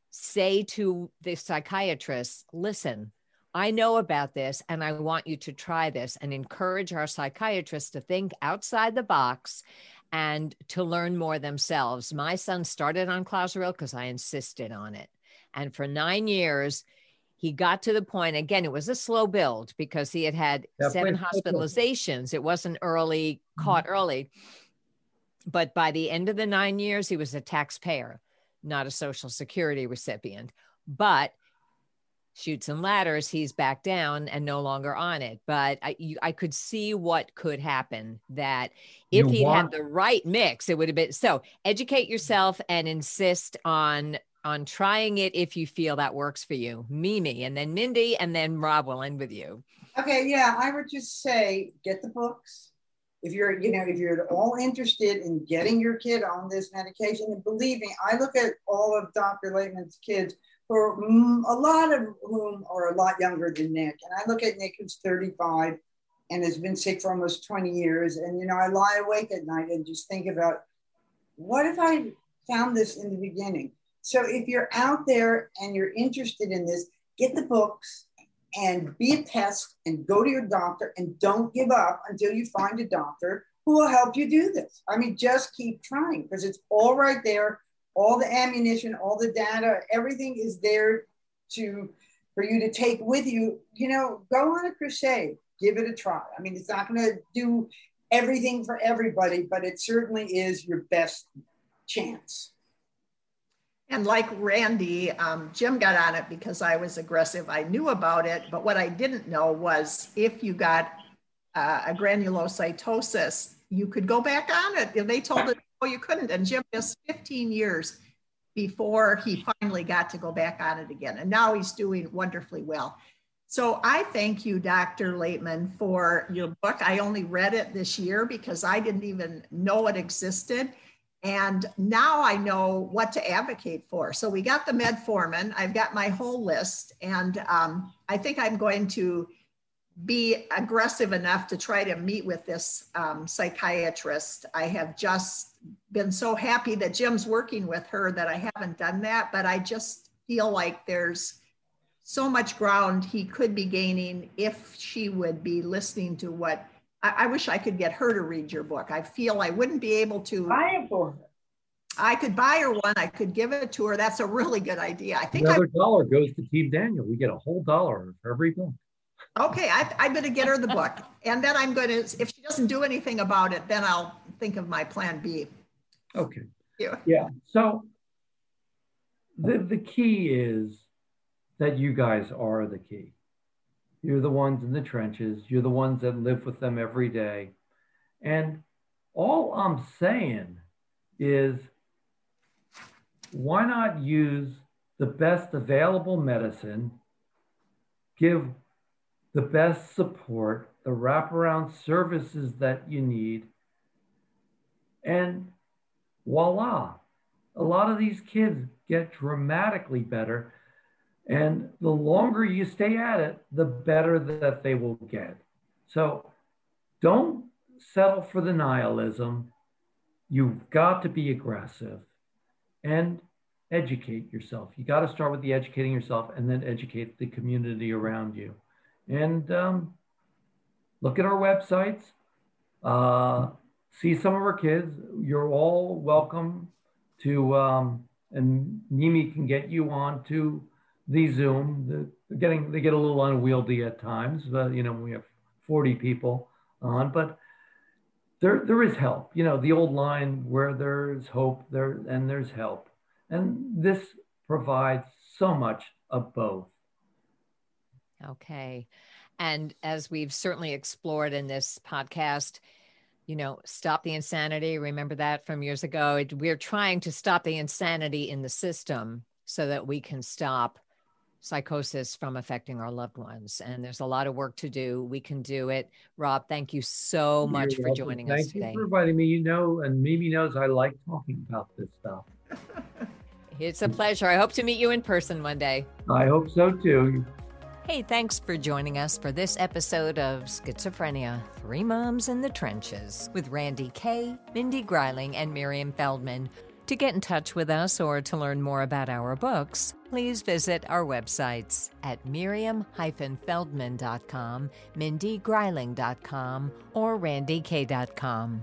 say to the psychiatrist listen I know about this and I want you to try this and encourage our psychiatrists to think outside the box and to learn more themselves. My son started on Clozaril because I insisted on it. And for nine years, he got to the point again, it was a slow build because he had had seven hospitalizations. It wasn't early, mm-hmm. caught early. But by the end of the nine years, he was a taxpayer, not a Social Security recipient. But Chutes and Ladders, he's back down and no longer on it. But I, you, I could see what could happen that if he want- had the right mix, it would have been so educate yourself and insist on on trying it if you feel that works for you. Mimi and then Mindy and then Rob will end with you. Okay, yeah, I would just say get the books. If you're, you know, if you're at all interested in getting your kid on this medication, and believe me, I look at all of Dr. Laitman's kids for mm, a lot of whom are a lot younger than Nick. And I look at Nick, who's 35 and has been sick for almost 20 years. And, you know, I lie awake at night and just think about what if I found this in the beginning? So if you're out there and you're interested in this, get the books and be a pest and go to your doctor and don't give up until you find a doctor who will help you do this. I mean, just keep trying because it's all right there all the ammunition, all the data, everything is there to for you to take with you. You know, go on a crusade, give it a try. I mean, it's not going to do everything for everybody, but it certainly is your best chance. And like Randye, um, Jim got on it because I was aggressive. I knew about it, but what I didn't know was if you got uh, agranulocytosis, you could go back on it. And they told it Oh, you couldn't. And Jim just 15 years before he finally got to go back on it again. And now he's doing wonderfully well. So I thank you, Dr. Laitman, for your book. I only read it this year because I didn't even know it existed. And now I know what to advocate for. So we got the metformin. I've got my whole list. And um, I think I'm going to be aggressive enough to try to meet with this um, psychiatrist. I have just been so happy that Jim's working with her that I haven't done that, but I just feel like there's so much ground he could be gaining if she would be listening to what I, I wish I could get her to read your book. I feel I wouldn't be able to buy it for her. I could buy her one. I could give it to her. That's a really good idea. I think another I, dollar goes to Team Daniel. We get a whole dollar for every book. Okay, I, I'm going to get her the book. And then I'm going to, if she doesn't do anything about it, then I'll think of my plan B. Okay. Yeah. Yeah. So the, the key is that you guys are the key. You're the ones in the trenches. You're the ones that live with them every day. And all I'm saying is why not use the best available medicine, give the best support, the wraparound services that you need. And voila, a lot of these kids get dramatically better. And the longer you stay at it, the better that they will get. So don't settle for the nihilism. You've got to be aggressive and educate yourself. You got to start with the educating yourself and then educate the community around you and um, look at our websites, uh, see some of our kids. You're all welcome to, um, and Mimi can get you on to the Zoom. The, getting they get a little unwieldy at times, but you know we have 40 people on, but there there is help. You know the old line where there's hope there and there's help, and this provides so much of both. Okay. And as we've certainly explored in this podcast, you know, stop the insanity. Remember that from years ago? We're trying to stop the insanity in the system so that we can stop psychosis from affecting our loved ones. And there's a lot of work to do. We can do it. Rob, thank you so much You're for welcome. joining thank us today. Thank you for inviting me. You know, and Mimi knows I like talking about this stuff. it's a pleasure. I hope to meet you in person one day. I hope so too. Hey, thanks for joining us for this episode of Schizophrenia Three Moms in the Trenches with Randye Kaye, Mindy Greiling, and Miriam Feldman. To get in touch with us or to learn more about our books, please visit our websites at miriam-feldman.com, mindygreiling.com, or randyekaye.com.